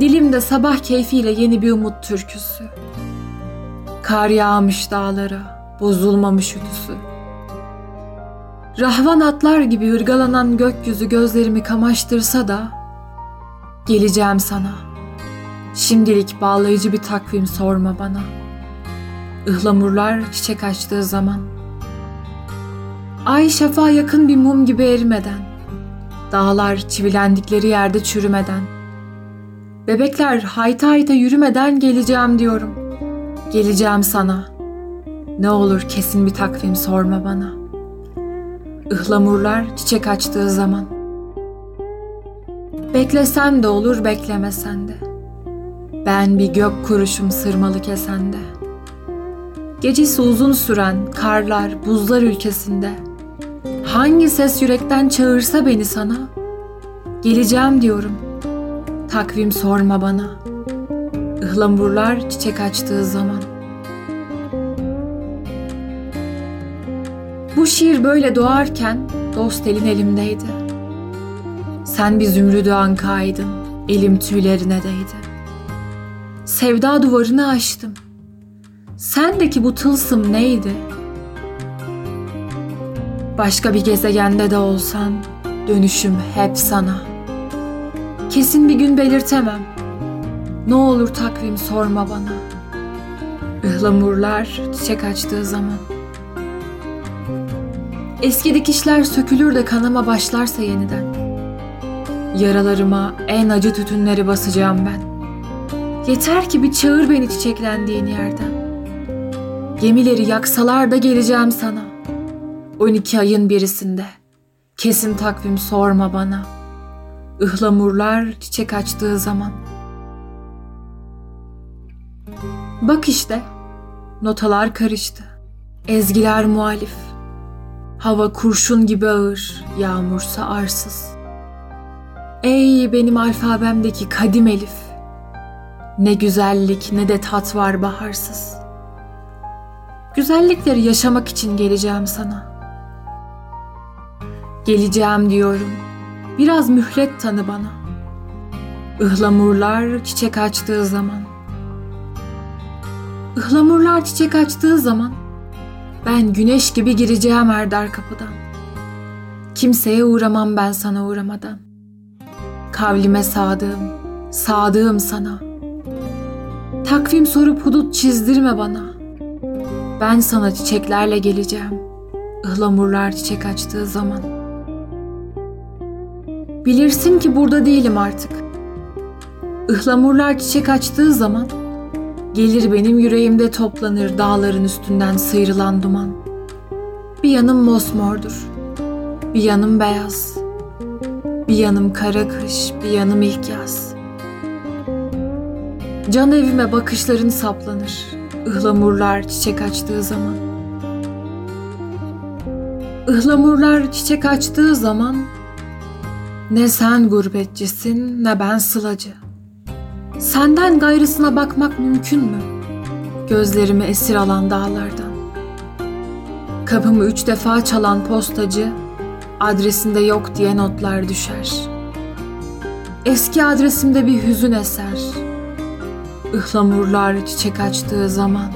Dilimde sabah keyfiyle yeni bir umut türküsü. Kar yağmış dağlara, bozulmamış ütüsü. Rahvan atlar gibi hırgalanan gökyüzü gözlerimi kamaştırsa da geleceğim sana. Şimdilik bağlayıcı bir takvim sorma bana. Ihlamurlar çiçek açtığı zaman.'' Ay şafağa yakın bir mum gibi erimeden. Dağlar çivilendikleri yerde çürümeden. Bebekler hayta hayta yürümeden geleceğim diyorum. Geleceğim sana. Ne olur kesin bir takvim sorma bana. Ihlamurlar çiçek açtığı zaman. Beklesen de olur beklemesen de. Ben bir gök kuruşum sırmalı kesende. Gecesi uzun süren karlar, buzlar ülkesinde. Hangi ses yürekten çağırsa beni sana, geleceğim diyorum. Takvim sorma bana. Ihlamurlar çiçek açtığı zaman. Bu şiir böyle doğarken dost elin elimdeydi. Sen bir zümrüdü ankaydın, elim tüylerine değdi. Sevda duvarını aştım. Sendeki bu tılsım neydi? Başka bir gezegende de olsan dönüşüm hep sana. Kesin bir gün belirtemem. Ne olur takvim sorma bana. Ihlamurlar çiçek açtığı zaman. Eski dikişler sökülür de kanama başlarsa yeniden. Yaralarıma en acı tütünleri basacağım ben. Yeter ki bir çağır beni çiçeklendiğin yerden. Gemileri yaksalar da geleceğim sana. 12 ayın birisinde. Kesin takvim sorma bana. Ihlamurlar çiçek açtığı zaman. Bak işte, notalar karıştı. Ezgiler muhalif. Hava kurşun gibi ağır, yağmursa arsız. Ey benim alfabemdeki kadim elif. Ne güzellik ne de tat var baharsız. Güzellikleri yaşamak için geleceğim sana. Geleceğim diyorum. Biraz mühlet tanı bana. Ihlamurlar çiçek açtığı zaman. Ihlamurlar çiçek açtığı zaman ben güneş gibi gireceğim her dar kapıdan. Kimseye uğramam ben sana uğramadan. Kavlime sadığım, sadığım sana.'' Takvim sorup hudut çizdirme bana. Ben sana çiçeklerle geleceğim. Ihlamurlar çiçek açtığı zaman. Bilirsin ki burada değilim artık. Ihlamurlar çiçek açtığı zaman gelir benim yüreğimde toplanır dağların üstünden sıyrılan duman. Bir yanım mosmordur. Bir yanım beyaz. Bir yanım kara kış, bir yanım ilk yaz.'' Can evime bakışların saplanır. Ihlamurlar çiçek açtığı zaman. Ihlamurlar çiçek açtığı zaman ne sen gurbetçisin ne ben sılacı. Senden gayrısına bakmak mümkün mü? Gözlerimi esir alan dağlardan. Kapımı üç defa çalan postacı adresinde yok diye notlar düşer. Eski adresimde bir hüzün eser.'' ıhlamurlar çiçek açtığı zaman